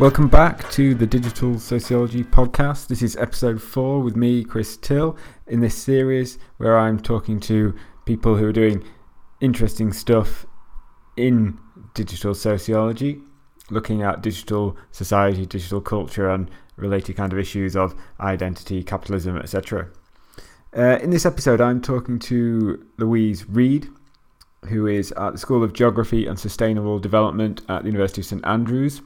Welcome back to the Digital Sociology Podcast. This is episode four with me, Chris Till, in this series where I'm talking to people who are doing interesting stuff in digital sociology, looking at digital society, digital culture, and related kind of issues of identity, capitalism, etc. Uh, in this episode, I'm talking to Louise Reid, who is at the School of Geography and Sustainable Development at the University of St Andrews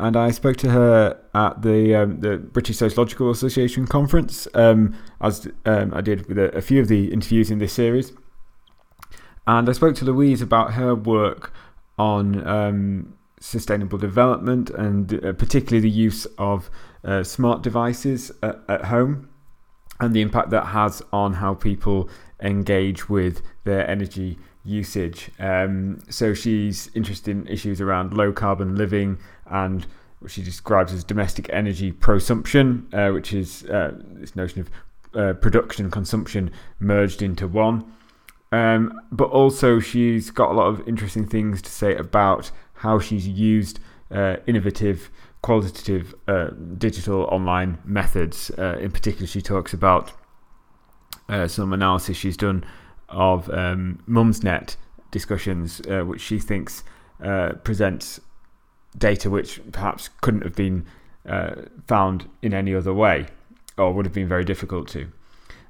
and I spoke to her at the um, the British Sociological Association conference, um, as um, I did with a, a, few of the interviews in this series. And I spoke to Louise about her work on um, sustainable development and uh, particularly the use of uh, smart devices at, at home and the impact that has on how people engage with their energy usage. Um, so she's interested in issues around low carbon living and what she describes as domestic energy prosumption, uh, which is uh, this notion of uh, production and consumption merged into one. Um, but also, she's got a lot of interesting things to say about how she's used uh, innovative, qualitative uh, digital online methods. Uh, in particular, she talks about some analysis she's done of um, Mumsnet discussions, which she thinks presents data which perhaps couldn't have been uh, found in any other way or would have been very difficult to.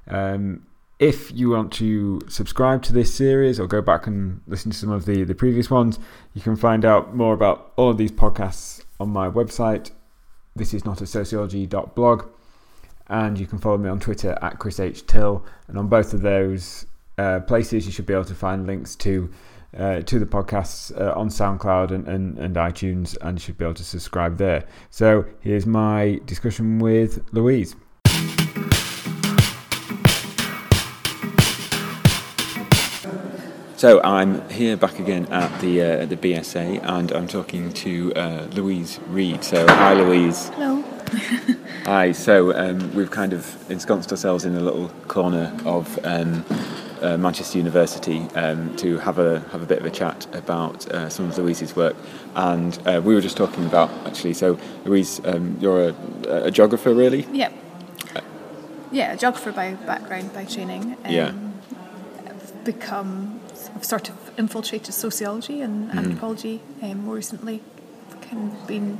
Um, if you want to subscribe to this series or go back and listen to some of the, the previous ones, you can find out more about all of these podcasts on my website. This is not a sociology.blog. And you can follow me on Twitter at Chris H. Till. And on both of those uh, places, you should be able to find links to uh, to the podcasts uh, on SoundCloud and, and, and iTunes, and you should be able to subscribe there. So here's my discussion with Louise. So I'm here back again at the uh, the BSA, and I'm talking to uh, Louise Reid. So hi, Louise. Hello. hi. So um, we've kind of ensconced ourselves in a little corner of um, uh, Manchester University um, to have a have a bit of a chat about uh, some of Louise's work, and uh, we were just talking about actually. So, Louise, um, you're a, a, geographer, really? Yeah. Yeah, a geographer by background, by training. Um, yeah. I've become I've sort of infiltrated sociology and mm-hmm. anthropology um, more recently. Kind of been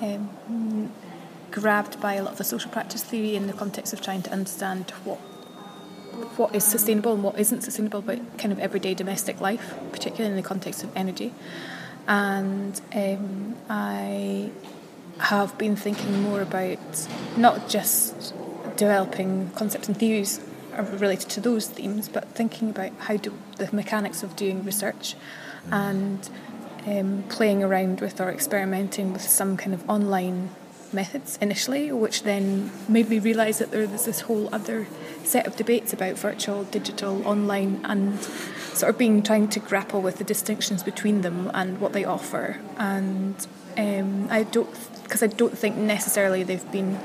um, grabbed by a lot of the social practice theory in the context of trying to understand what what is sustainable and what isn't sustainable but kind of everyday domestic life, particularly in the context of energy. And um, I have been thinking more about not just developing concepts and theories related to those themes, but thinking about how do the mechanics of doing research and um, playing around with or experimenting with some kind of online methods initially, which then made me realise that there was this whole other set of debates about virtual, digital, online, and sort of being trying to grapple with the distinctions between them and what they offer. And um, I don't, because I don't think necessarily they've been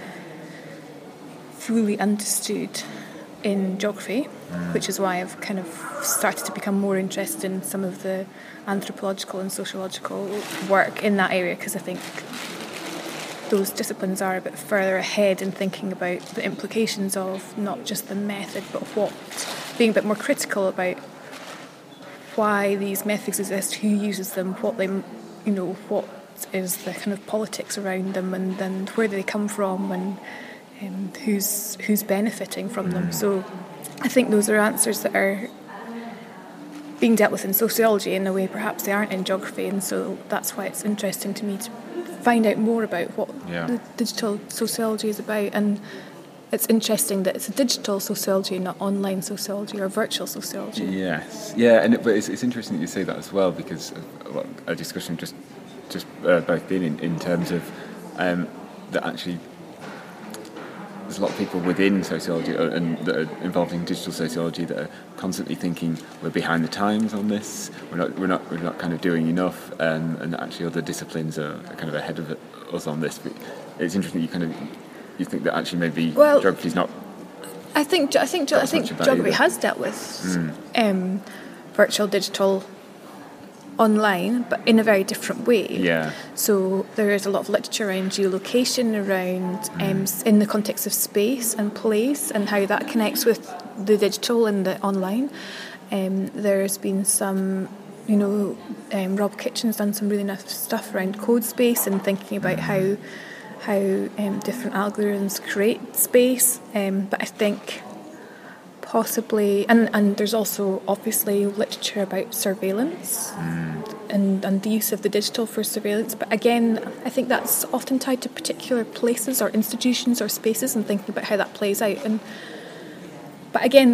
fully understood in geography, mm. which is why I've kind of started to become more interested in some of the anthropological and sociological work in that area because I think those disciplines are a bit further ahead in thinking about the implications of not just the method but what being a bit more critical about why these methods exist, who uses them, what they you know, what is the kind of politics around them and then where do they come from and um, who's who's benefiting from them. So I think those are answers that are being dealt with in sociology in a way perhaps they aren't in geography and so that's why it's interesting to me to find out more about what yeah. digital sociology is about. And it's interesting that it's a digital sociology, not online sociology or virtual sociology. Yes, yeah, and it, but it's, it's interesting that you say that as well because a discussion just just uh, both been in, in terms of um, that actually there's a lot of people within sociology uh, and that are involved in digital sociology that are constantly thinking we're behind the times on this. We're not, we're not, we're not kind of doing enough, um, and actually other disciplines are, kind of ahead of us on this. But it's interesting. You kind of you think that actually maybe well, geography is not. I think I think I think geography either. has dealt with mm. um, virtual digital online, but in a very different way. Yeah. So there is a lot of literature around geolocation, around um, in the context of space and place, and how that connects with the digital and the online. Um, there's been some, you know, um, Rob Kitchin's done some really nice stuff around code space and thinking about how how um, different algorithms create space. Um, but I think possibly and, and there's also obviously literature about surveillance mm. and, and the use of the digital for surveillance. But again I think that's often tied to particular places or institutions or spaces and thinking about how that plays out. And but again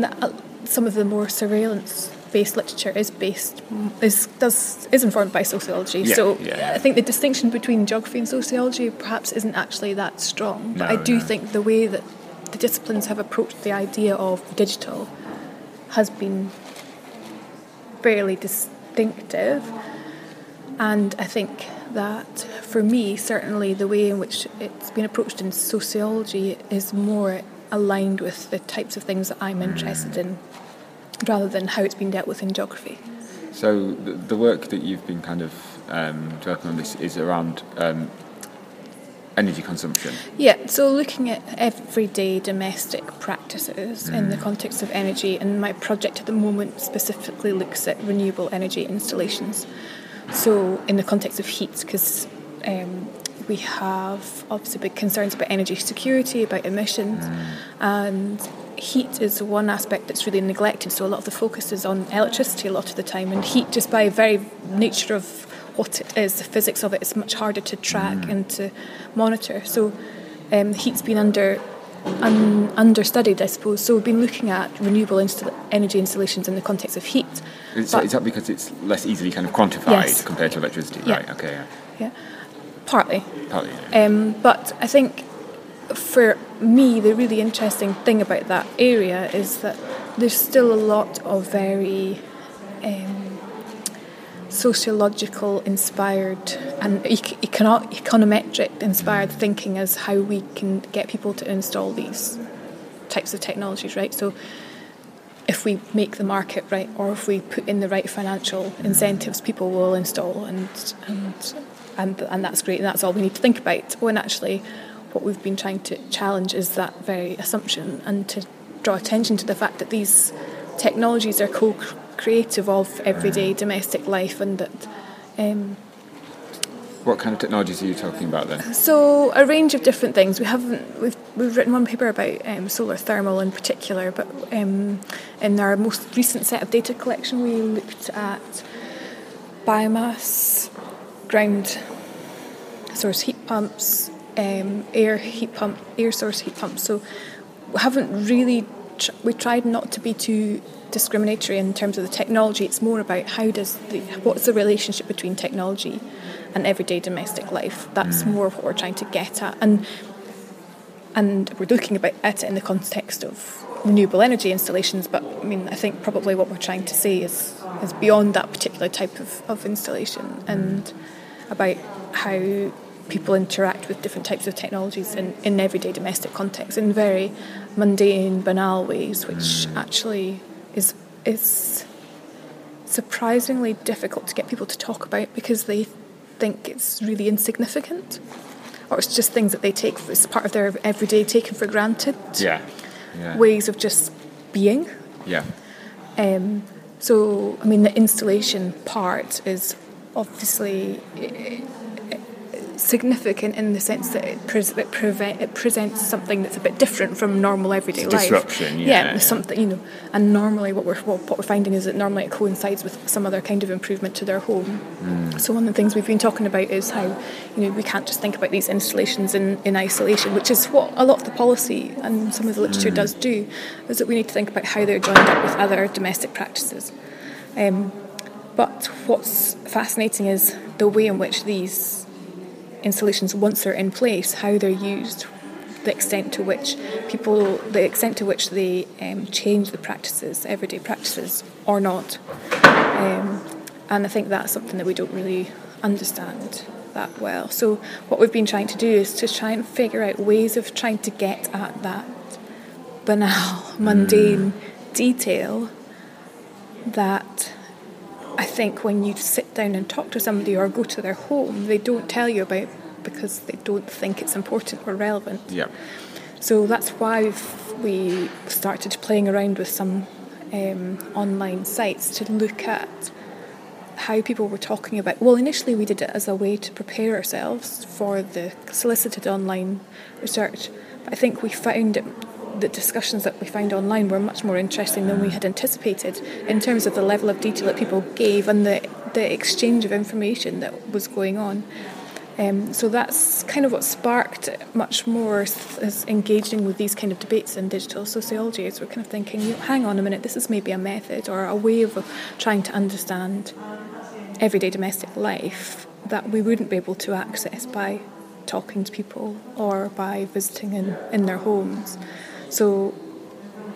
some of the more surveillance based literature is based is does is informed by sociology. Yeah, so yeah. I think the distinction between geography and sociology perhaps isn't actually that strong. But No, I do no. think the way that the disciplines have approached the idea of the digital has been fairly distinctive. And I think that for me, certainly the way in which it's been approached in sociology is more aligned with the types of things that I'm interested in rather than how it's been dealt with in geography. So the, work that you've been kind of um, developing on this is around um, energy consumption. Yeah, so looking at everyday domestic practices in the context of energy, and my project at the moment specifically looks at renewable energy installations. So, in the context of heat, because um, we have obviously big concerns about energy security, about emissions, and heat is one aspect that's really neglected. So, a lot of the focus is on electricity a lot of the time, and heat, just by very nature of what it is, the physics of it, is much harder to track and to monitor. So, um, heat's been under un, understudied, I suppose. So, we've been looking at renewable install- energy installations in the context of heat. Is, But- is that because it's less easily kind of quantified Yes. compared to electricity? Yeah. Right. Okay. Yeah. Yeah, partly. Partly. Yeah. Um, but I think for me, the really interesting thing about that area is that there's still a lot of very um, sociological inspired and econo- econometric inspired thinking as how we can get people to install these types of technologies, right? So if we make the market right or if we put in the right financial incentives, people will install and and and, and that's great and that's all we need to think about. Oh, when actually what we've been trying to challenge is that very assumption and to draw attention to the fact that these technologies are co-creative of everyday domestic life and that um, What kind of technologies are you talking about then? so a range of different things. We haven't we've we've written one paper about um, solar thermal in particular, but um, in our most recent set of data collection, we looked at biomass, ground source heat pumps, um, air heat pump, air source heat pumps. So we haven't really tr- we tried not to be too discriminatory in terms of the technology. It's more about how does the what's the relationship between technology and everyday domestic life. That's mm. more what we're trying to get at, and and we're looking about at it in the context of renewable energy installations. But I mean, I think probably what we're trying to say is is beyond that particular type of, of installation mm. and about how people interact with different types of technologies in, in everyday domestic contexts in very mundane, banal ways, which mm. actually is is surprisingly difficult to get people to talk about because they think it's really insignificant or it's just things that they take as part of their everyday taken for granted Yeah. Yeah. ways of just being Yeah. um, so, I mean, the installation part is obviously significant in the sense that it, pres- it, prevent, it presents something that's a bit different from normal everyday life. disruption, yeah, yeah. something you know. And normally, what we're what, what we're finding is that normally it coincides with some other kind of improvement to their home. Mm. So one of the things we've been talking about is how you know we can't just think about these installations in, in isolation, which is what a lot of the policy and some of the literature Mm. does do, is that we need to think about how they're joined up with other domestic practices. Um, but what's fascinating is the way in which these installations, once they're in place, how they're used, the extent to which people, the extent to which they um, change the practices, everyday practices, or not. Um, and I think that's something that we don't really understand that well. So what we've been trying to do is to try and figure out ways of trying to get at that banal, mundane detail that I think when you sit down and talk to somebody or go to their home, they don't tell you about because they don't think it's important or relevant. Yeah. So that's why we've, started playing around with some um, online sites to look at how people were talking about. Well, initially we did it as a way to prepare ourselves for the solicited online research. But I think we found it, the discussions that we found online were much more interesting than we had anticipated in terms of the level of detail that people gave and the, the exchange of information that was going on. Um, so that's kind of what sparked much more as engaging with these kind of debates in digital sociology. Is we're kind of thinking, hang on a minute, this is maybe a method or a way of trying to understand everyday domestic life that we wouldn't be able to access by talking to people or by visiting in, in their homes. So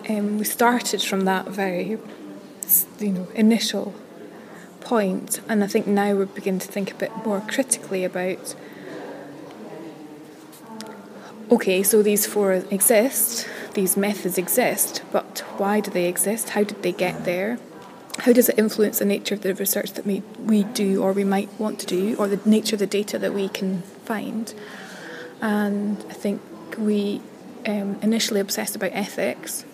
um, we started from that very, you know, initial point, and I think now we're beginning to think a bit more critically about. Okay, so these four exist, these methods exist, but why do they exist? How did they get there? how does it influence the nature of the research that we, we do or we might want to do or the nature of the data that we can find and I think we um, initially obsessed about ethics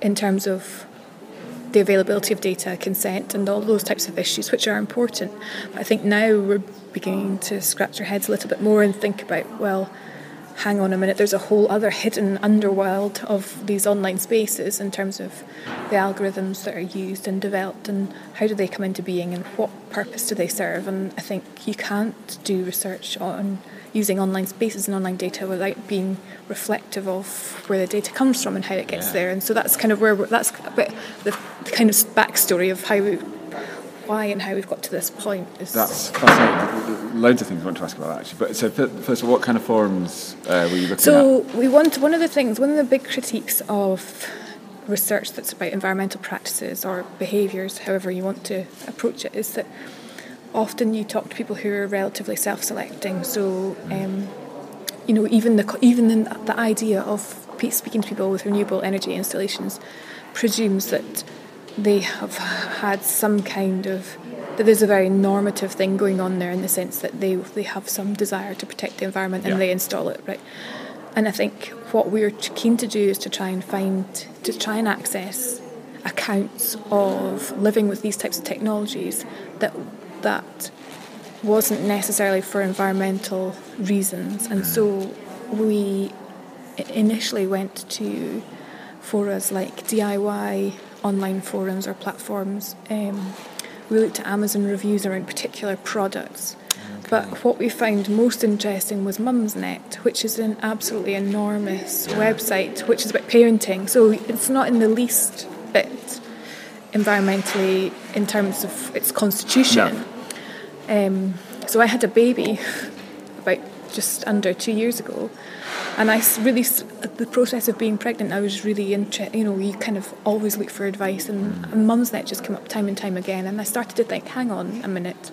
in terms of the availability of data, consent, and all those types of issues, which are important. But I think now we're beginning to scratch our heads a little bit more and think about, well, hang on a minute, there's a whole other hidden underworld of these online spaces in terms of the algorithms that are used and developed and how do they come into being and what purpose do they serve. And I think you can't do research on using online spaces and online data without being reflective of where the data comes from and how it gets yeah. there. And so that's kind of where that's a bit the, the kind of backstory of how we why and how we've got to this point. Is That's fascinating. Loads of things I want to ask about that actually. But so first of all, what kind of forums uh, were you looking so at? So we want one of the things, one of the big critiques of research that's about environmental practices or behaviours, however you want to approach it, is that often you talk to people who are relatively self-selecting. So um, you know, even the even the, the idea of speaking to people with renewable energy installations presumes that they have had some kind of that there's a very normative thing going on there in the sense that they they have some desire to protect the environment and yeah. they install it right and I think what we're keen to do is to try and find to try and access accounts of living with these types of technologies that that wasn't necessarily for environmental reasons and so we initially went to forums like DIY online forums or platforms. Um, we looked at Amazon reviews around particular products. Okay. But what we found most interesting was Mumsnet, which is an absolutely enormous yeah. website, which is about parenting. So it's not in the least bit environmentally in terms of its constitution. No. Um, so I had a baby about just under two years ago, and I really, the process of being pregnant, I was really interested. You know, you kind of always look for advice, and, and Mumsnet just come up time and time again. And I started to think, hang on a minute,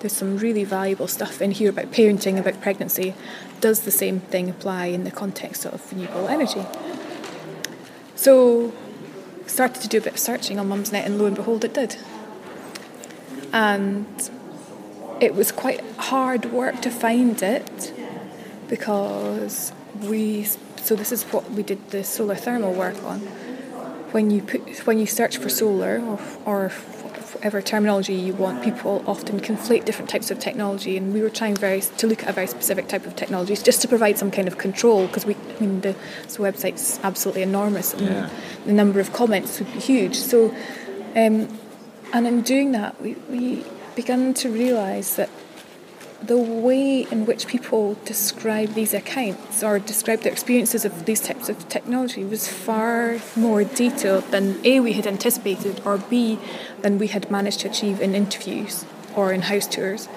there's some really valuable stuff in here about parenting, about pregnancy. Does the same thing apply in the context of renewable energy? So, started to do a bit of searching on Mumsnet, and lo and behold, it did. And it was quite hard work to find it because we so this is what we did the solar thermal work on. When you put when you search for solar or, or whatever terminology you want, people often conflate different types of technology, and we were trying very to look at a very specific type of technologies just to provide some kind of control because we I mean the this website's absolutely enormous and yeah. the number of comments would be huge. So, um, and in doing that, we we began to realise that the way in which people describe these accounts or describe their experiences of these types of technology was far more detailed than A, we had anticipated, or B, than we had managed to achieve in interviews or in house tours.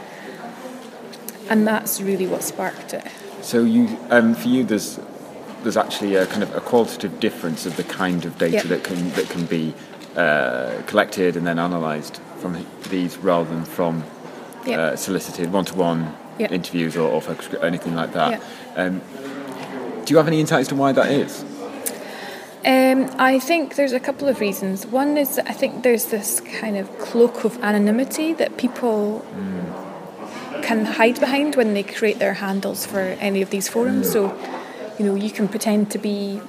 And that's really what sparked it. So, you, um, for you, there's there's actually a kind of a qualitative difference of the kind of data yep. that can that can be uh, collected and then analysed from these rather than from uh, solicited one-to-one yep. interviews or, or, focus anything like that. Um, do you have any insights to why that is? Um, I think there's a couple of reasons. One is that I think there's this kind of cloak of anonymity that people can hide behind when they create their handles for any of these forums. So, you know, you can pretend to be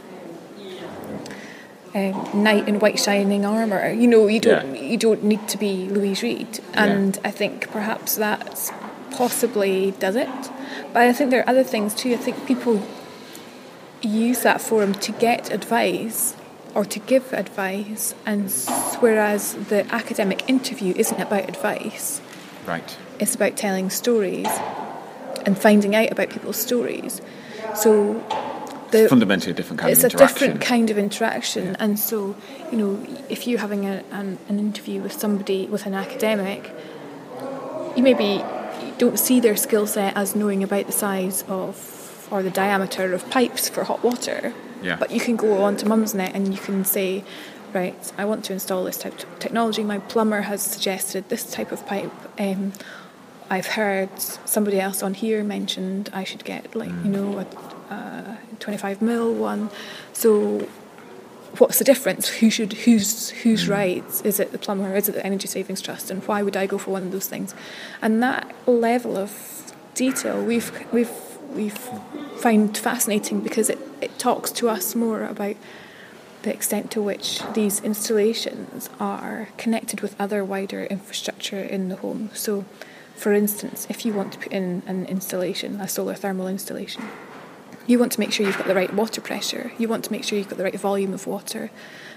um, knight in white shining armor. You know, you don't Yeah. you don't need to be Louise Reid, and I think perhaps that possibly does it. But I think there are other things too. I think people use that forum to get advice or to give advice, and whereas the academic interview isn't about advice, Right. it's about telling stories and finding out about people's stories. So the Fundamentally a different kind of interaction. it's a different kind of interaction, and so you know if you're having a, an, an interview with somebody with an academic, you maybe don't see their skill set as knowing about the size of or the diameter of pipes for hot water. Yeah. But you can go on to Mumsnet and you can say, right, I want to install this type of technology. My plumber has suggested this type of pipe. Um, I've heard somebody else on here mentioned I should get like you know a, a 25 mil one. So what's the difference? Who should who's who's hmm. right? Is it the plumber? Is it the Energy Savings Trust? And why would I go for one of those things? And that level of detail we've we've we've found fascinating because it, it talks to us more about the extent to which these installations are connected with other wider infrastructure in the home. So, for instance, if you want to put in an installation, a solar thermal installation, you want to make sure you've got the right water pressure, you want to make sure you've got the right volume of water.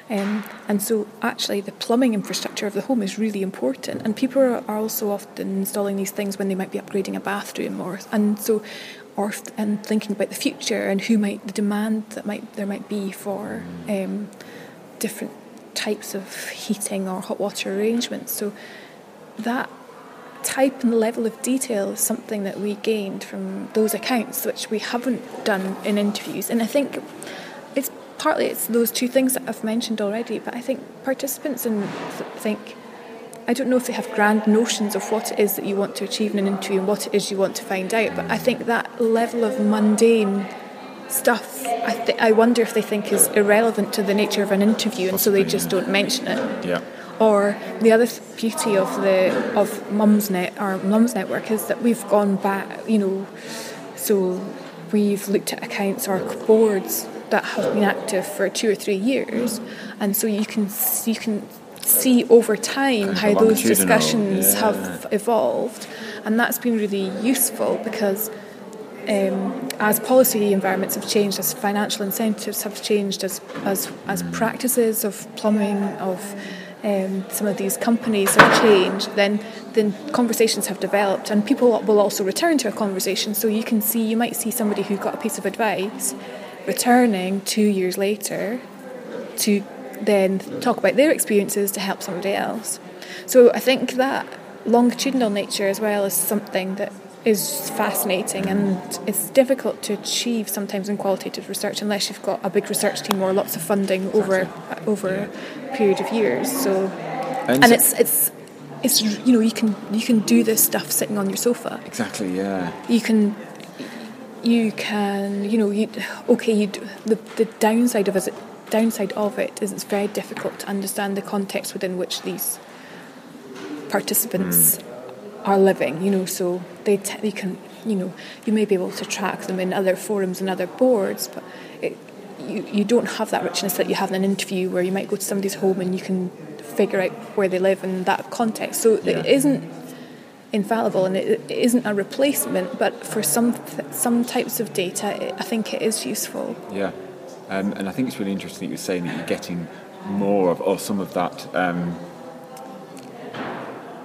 Um, and so, actually, the plumbing infrastructure of the home is really important. And people are, also often installing these things when they might be upgrading a bathroom, or and so, or and thinking about the future and who might the demand that might there might be for um, different types of heating or hot water arrangements. So, that type and level of detail is something that we gained from those accounts, which we haven't done in interviews. And I think it's partly it's those two things that I've mentioned already. But I think participants and think I don't know if they have grand notions of what it is that you want to achieve in an interview and what it is you want to find out. But I think that level of mundane stuff, I th- I wonder if they think is irrelevant to the nature of an interview, and so they just don't mention it. Yeah. Or the other beauty of the of Mumsnet or Mums Network is that we've gone back, you know, so we've looked at accounts or boards that have been active for two or three years, and so you can you can see over time how those discussions yeah. have evolved, and that's been really useful because um, as policy environments have changed, as financial incentives have changed, as as, as practices of plumbing of um, some of these companies have changed, then then conversations have developed, and people will also return to a conversation. So you can see, you might see somebody who got a piece of advice returning two years later to then talk about their experiences to help somebody else. So I think that longitudinal nature as well is something that is fascinating and it's difficult to achieve sometimes in qualitative research unless you've got a big research team or lots of funding over over a period of years. So and so- it's it's it's you know you can you can do this stuff sitting on your sofa Exactly, yeah. you can you can you know you okay you the the downside of it downside of it is it's very difficult to understand the context within which these participants hmm. Are living you know so they t- can you know you may be able to track them in other forums and other boards but it, you, you don't have that richness that you have in an interview where you might go to somebody's home and you can figure out where they live in that context. So Yeah. it isn't infallible and it, it isn't a replacement but for some some types of data it, I think it is useful. Yeah, um, and I think it's really interesting that you're saying that you're getting more of, or some of that um,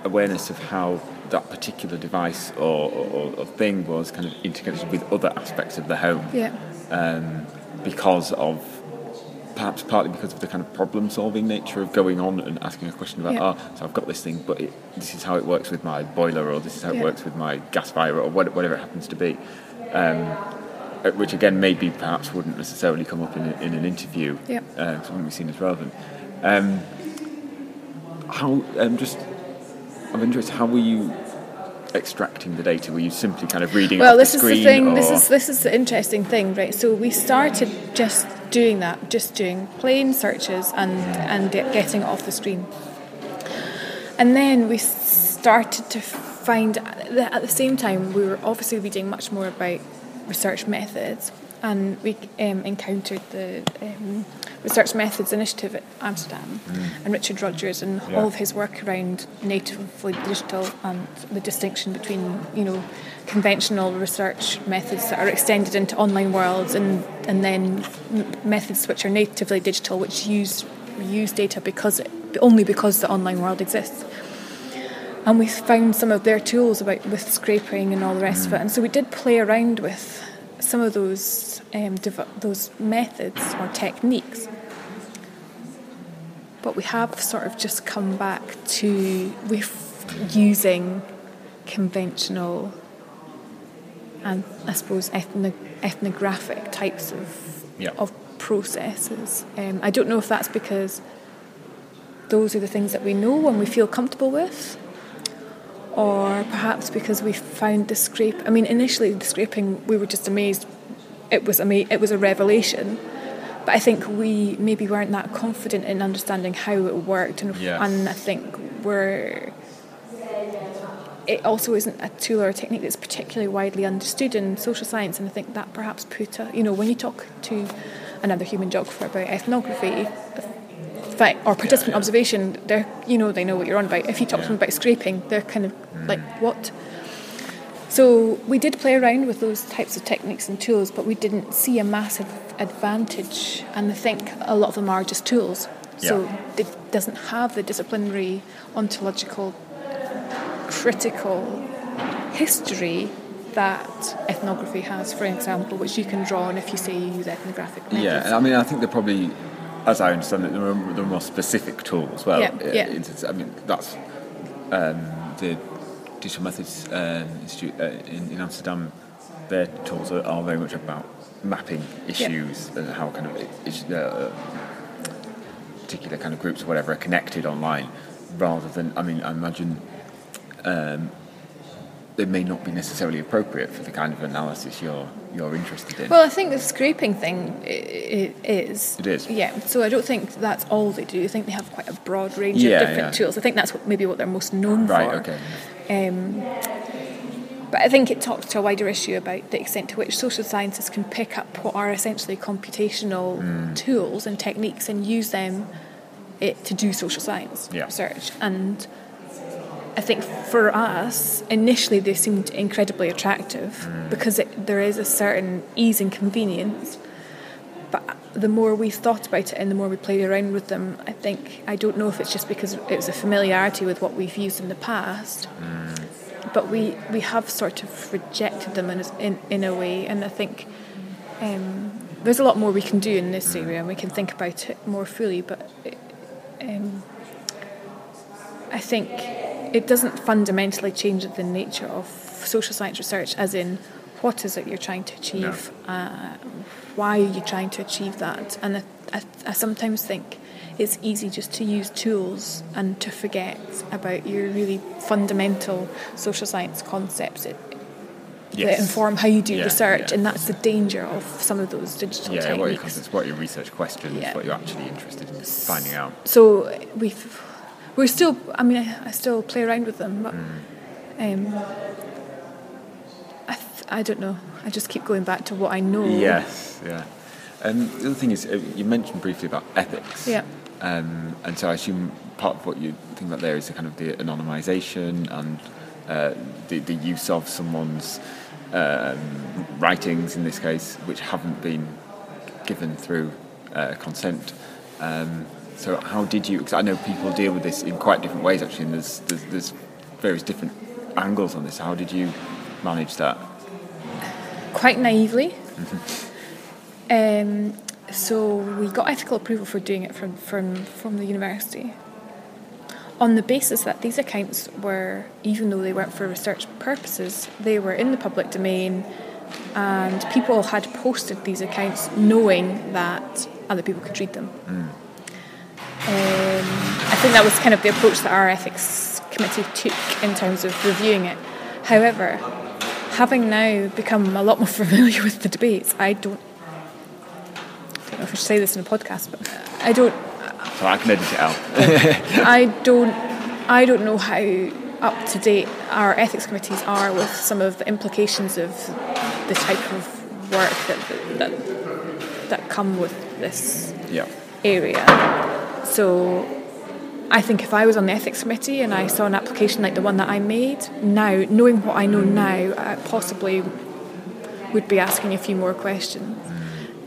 awareness of how that particular device or, or, or thing was kind of integrated with other aspects of the home. Yeah. Um, because of perhaps partly because of the kind of problem solving nature of going on and asking a question about Yeah. ah so I've got this thing but it, this is how it works with my boiler or this is how it works with my gas fire or what, whatever it happens to be. Um, uh, which again maybe perhaps wouldn't necessarily come up in, a, in an interview Yeah. uh, 'cause it wouldn't be seen as relevant. Um, how um, just of interest how were you extracting the data? Were you simply kind of reading well this the is the thing this is this is the interesting thing right? So we started just doing that, just doing plain searches and and getting it off the screen. And then we started to find that at the same time we were obviously reading much more about research methods, and we um, encountered the um, Research Methods Initiative at Amsterdam Mm. and Richard Rogers and Yeah. all of his work around natively digital and the distinction between you know conventional research methods that are extended into online worlds and and then methods which are natively digital which use use data because it, only because the online world exists and we found some of their tools about with scraping and all the rest of it and so we did play around with some of those um, dev- those methods or techniques but we have sort of just come back to with using conventional and I suppose ethno- ethnographic types of Yeah. of processes. Um, I don't know if that's because those are the things that we know and we feel comfortable with, or perhaps because we found the scrape. I mean, initially the scraping, we were just amazed. It was ama- It was a revelation. But I think we maybe weren't that confident in understanding how it worked, and, Yes. and I think we're. It also isn't a tool or a technique that's particularly widely understood in social science, and I think that perhaps put a, you know when you talk to another human geographer about ethnography, or participant yeah. observation, they're you know they know what you're on about. If you talk to them about scraping, they're kind of like what. So we did play around with those types of techniques and tools, but we didn't see a massive advantage. And I think a lot of them are just tools. So Yeah. it doesn't have the disciplinary, ontological, critical history that ethnography has, for example, which you can draw on if you say you use ethnographic methods. Yeah, I mean, I think they're probably, as I understand it, there are, more specific tools. Well, Yeah, yeah. I mean, that's um, the Digital Methods um, Institute uh, in, in Amsterdam. Their tools are, are very much about mapping issues and how kind of uh, particular kind of groups or whatever are connected online, rather than. I mean, I imagine. Um, they may not be necessarily appropriate for the kind of analysis you're you're interested in. Well, I think the scraping thing is. It is. Yeah. So I don't think that's all they do. I think they have quite a broad range Yeah, of different yeah. tools. I think that's what, maybe what they're most known right. for. Right. Okay. Um, but I think it talks to a wider issue about the extent to which social scientists can pick up what are essentially computational Hmm. tools and techniques and use them it, to do social science Yeah. research. And I think for us, initially they seemed incredibly attractive Hmm. because it, there is a certain ease and convenience. But the more we thought about it and the more we played around with them, I think, I don't know if it's just because it was a familiarity with what we've used in the past, but we, we have sort of rejected them in, a- in, in a way. And I think um, there's a lot more we can do in this area and we can think about it more fully. But it, um, I think it doesn't fundamentally change the nature of social science research, as in what is it you're trying to achieve, uh, why are you trying to achieve that, and I, I, I sometimes think it's easy just to use tools and to forget about your really fundamental social science concepts that, that inform how you do Yeah, research, yeah. and that's the danger of some of those digital Yeah, what your, techniques. concepts, what your research questions, Yeah. what you're actually interested in finding out. So we've we're still. I mean, I, I still play around with them, but Mm. um, I don't know. I just keep going back to what I know. Yes, yeah. Um, the other thing is, uh, you mentioned briefly about ethics. Yeah. Um, and so I assume part of what you think about there is the kind of the anonymization and uh, the, the use of someone's um, writings, in this case, which haven't been given through uh, consent. Um, so how did you? Because I know people deal with this in quite different ways, actually, and there's, there's, there's various different angles on this. How did you manage that? Quite naively. Um, so we got ethical approval for doing it from from from the university. On the basis that these accounts were, even though they weren't for research purposes, they were in the public domain, and people had posted these accounts knowing that other people could read them. Um, I think that was kind of the approach that our ethics committee took in terms of reviewing it. However, having now become a lot more familiar with the debates, I don't, don't know if I should say this in a podcast, but I don't. So I can edit it out. I don't. I don't know how up to date our ethics committees are with some of the implications of the type of work that that, that come with this yeah. area. So I think if I was on the ethics committee and I saw an application like the one that I made, now knowing what I know now, I possibly would be asking a few more questions.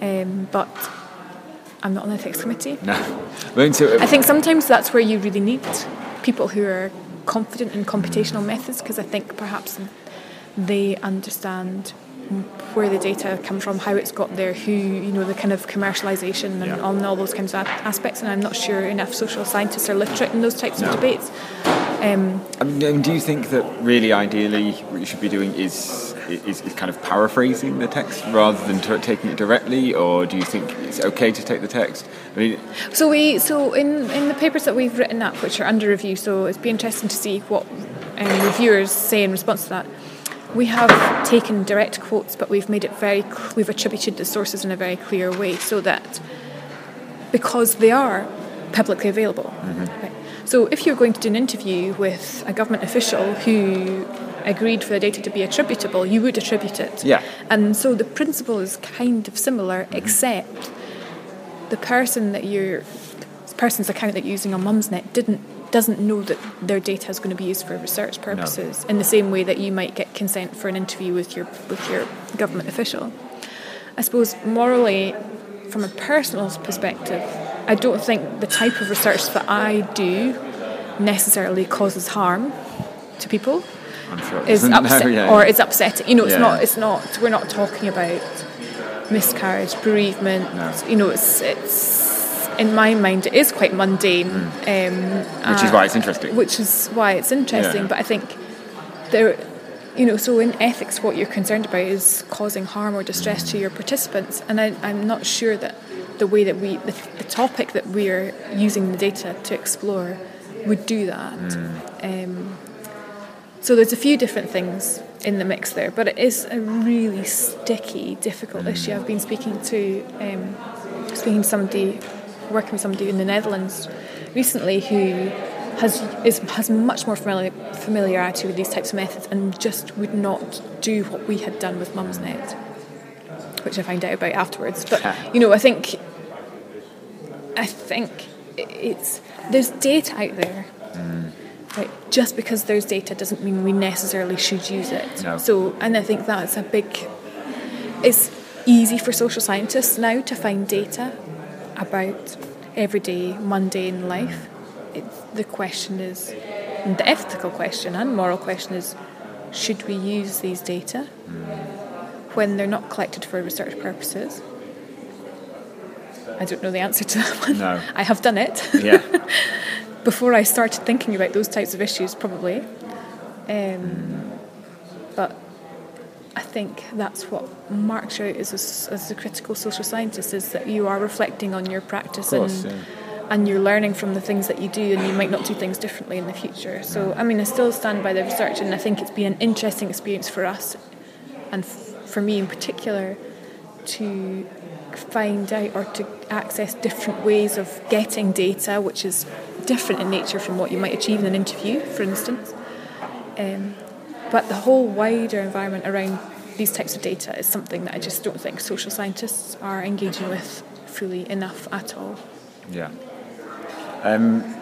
Um, but I'm not on the ethics committee. No. I think sometimes that's where you really need people who are confident in computational methods because I think perhaps they understand where the data come from, how it's got there, who you know the kind of commercialization and yeah. all, all those kinds of aspects. And I'm not sure enough social scientists are literate in those types no. of debates. Um, I mean, do you think that really, ideally, what you should be doing is, is, is kind of paraphrasing the text rather than t- taking it directly, or do you think it's okay to take the text? I mean, so we so in in the papers that we've written up, which are under review, so it'd be interesting to see what um, reviewers say in response to that. We have taken direct quotes, but we've made it very. We've attributed the sources in a very clear way, so that because they are publicly available. Mm-hmm. Right? So if you're going to do an interview with a government official who agreed for the data to be attributable, you would attribute it. Yeah. And so the principle is kind of similar, mm-hmm. except the person that you're, the person's account that you're using on Mumsnet didn't doesn't know that their data is going to be used for research purposes no. in the same way that you might get consent for an interview with your with your government official. I suppose morally, from a personal perspective, I don't think the type of research that I do necessarily causes harm to people. Sure is upset yeah. or it's upsetting. You know, it's yeah. not. It's not. We're not talking about miscarriage, bereavement. No. You know, it's it's in my mind, it is quite mundane. Mm. Um, which is why it's interesting. Which is why it's interesting. Yeah. But I think there, you know, so in ethics, what you're concerned about is causing harm or distress to your participants. And I, am not sure that the way that we, the, the, topic that we're using the data to explore would do that. Mm. Um, so there's a few different things in the mix there, but it is a really sticky, difficult mm. issue. I've been speaking to um, speaking to somebody working with somebody in the Netherlands recently who has is, has much more familiar, familiarity with these types of methods and just would not do what we had done with Mumsnet, which I found out about afterwards. But you know, I think I think it's there's data out there. Mm. Right, just because there's data doesn't mean we necessarily should use it. No. So, and I think that's a big. It's easy for social scientists now to find data about everyday mundane life. It's, the question is, the ethical question and moral question is, should we use these data when they're not collected for research purposes? I don't know the answer to that one. No. I have done it. Yeah. Before I started thinking about those types of issues, probably. Um, but I think that's what marks you out as a, as a critical social scientist is that you are reflecting on your practice course, and yeah. and you're learning from the things that you do and you might not do things differently in the future. So I mean I still stand by the research and I think it's been an interesting experience for us and f- for me in particular to find out or to access different ways of getting data which is different in nature from what you might achieve in an interview for instance. Um, but the whole wider environment around these types of data is something that I just don't think social scientists are engaging with fully enough at all. Yeah. Um,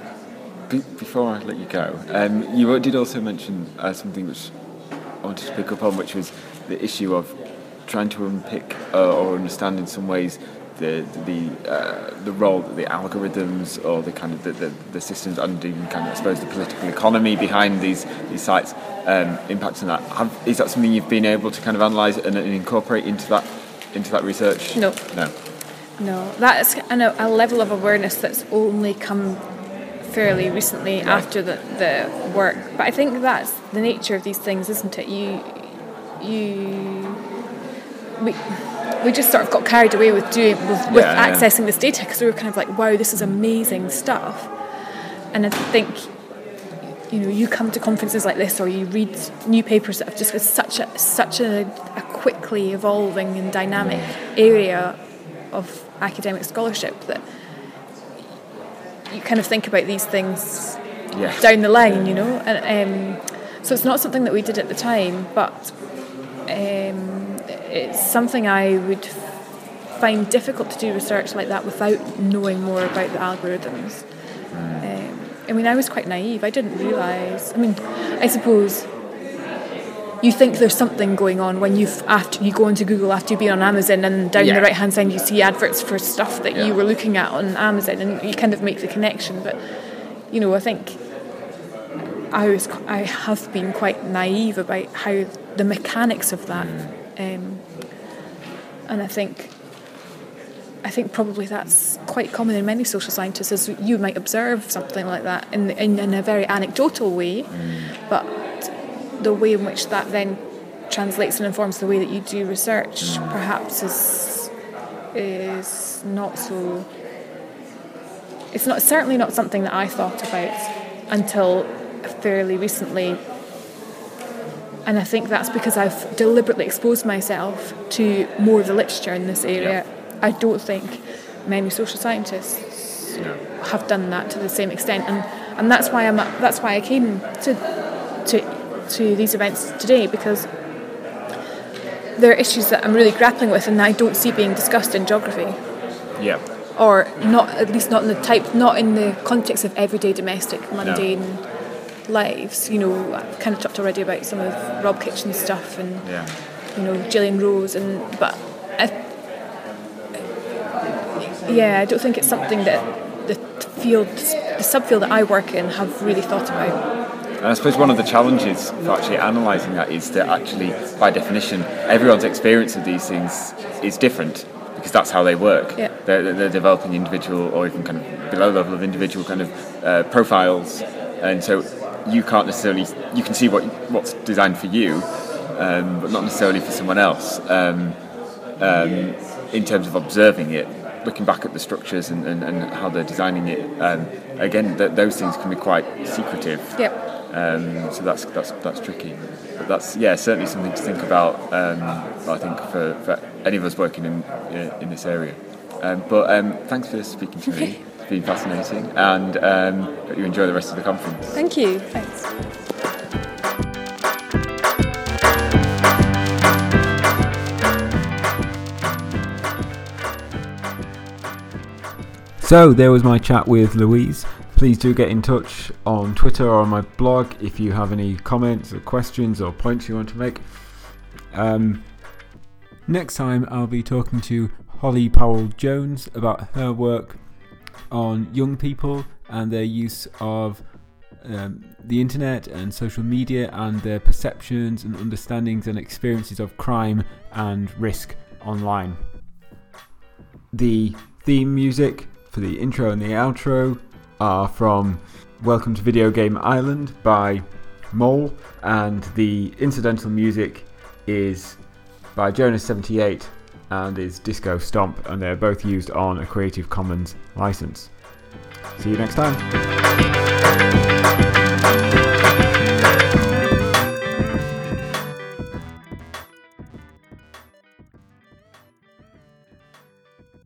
be- before I let you go, um, you did also mention uh, something which I wanted to pick up on, which was the issue of trying to unpick uh, or understand in some ways the the uh, the role that the algorithms or the kind of the, the, the systems and even kind of I suppose the political economy behind these these sites um, impacts on that. Have, is that something you've been able to kind of analyse and, and, incorporate into that into that research? No. No. No, that's a, a level of awareness that's only come fairly recently right. after the, the work. But I think that's the nature of these things, isn't it? You you we we just sort of got carried away with doing with, with yeah, accessing yeah. this data because we were kind of like, wow, this is amazing stuff. And I think you know you come to conferences like this or you read new papers that have just got such a such a, a quickly evolving and dynamic area of academic scholarship that you kind of think about these things yeah. down the line, you know. And um, so it's not something that we did at the time, but um, it's something I would find difficult to do research like that without knowing more about the algorithms. Um, I mean, I was quite naive. I didn't realise. I mean, I suppose you think there's something going on when you after you go into Google after you've been on Amazon and down Yeah. the right hand side you see adverts for stuff that Yeah. you were looking at on Amazon and you kind of make the connection. But you know, I think I was I have been quite naive about how the mechanics of that, um, and I think I think probably that's quite common in many social scientists. Is you might observe something like that in in, in a very anecdotal way, but the way in which that then translates and informs the way that you do research perhaps is is not so. It's not certainly not something that I thought about until fairly recently. And I think that's because I've deliberately exposed myself to more of the literature in this area. I don't think many social scientists have done that to the same extent, and, and that's why I'm that's why I came to to to these events today because there are issues that I'm really grappling with, and I don't see being discussed in geography Yeah. or not at least not in the type not in the context of everyday domestic mundane lives you know I've kind of talked already about some of Rob Kitchin's stuff and Yeah. you know Gillian Rose and but I, yeah I don't think it's something that the field the subfield that I work in have really thought about And I suppose one of the challenges for actually analysing that is that actually, by definition, everyone's experience of these things is different because that's how they work. Yeah. They're, they're developing individual or even kind of below level of individual kind of uh, profiles, and so you can't necessarily you can see what what's designed for you, um, but not necessarily for someone else. Um, um, in terms of observing it, looking back at the structures and, and, and how they're designing it, um, again, th- those things can be quite secretive. yep Um, so that's that's that's tricky. But that's yeah, certainly something to think about. Um, I think for, for any of us working in uh, in this area. Um, but um, thanks for speaking to me. It's been fascinating, and um, hope you enjoy the rest of the conference. thank you thanks So there was my chat with Louise. Please do get in touch on Twitter or on my blog if you have any comments or questions or points you want to make. Um, next time I'll be talking to Holly Powell Jones about her work on young people and their use of um, the internet and social media and their perceptions and understandings and experiences of crime and risk online. The theme music for the intro and the outro are from Welcome to Video Game Island by Mole, and the incidental music is by Jonas78 and is Disco Stomp, and they're both used on a Creative Commons license. See you next time.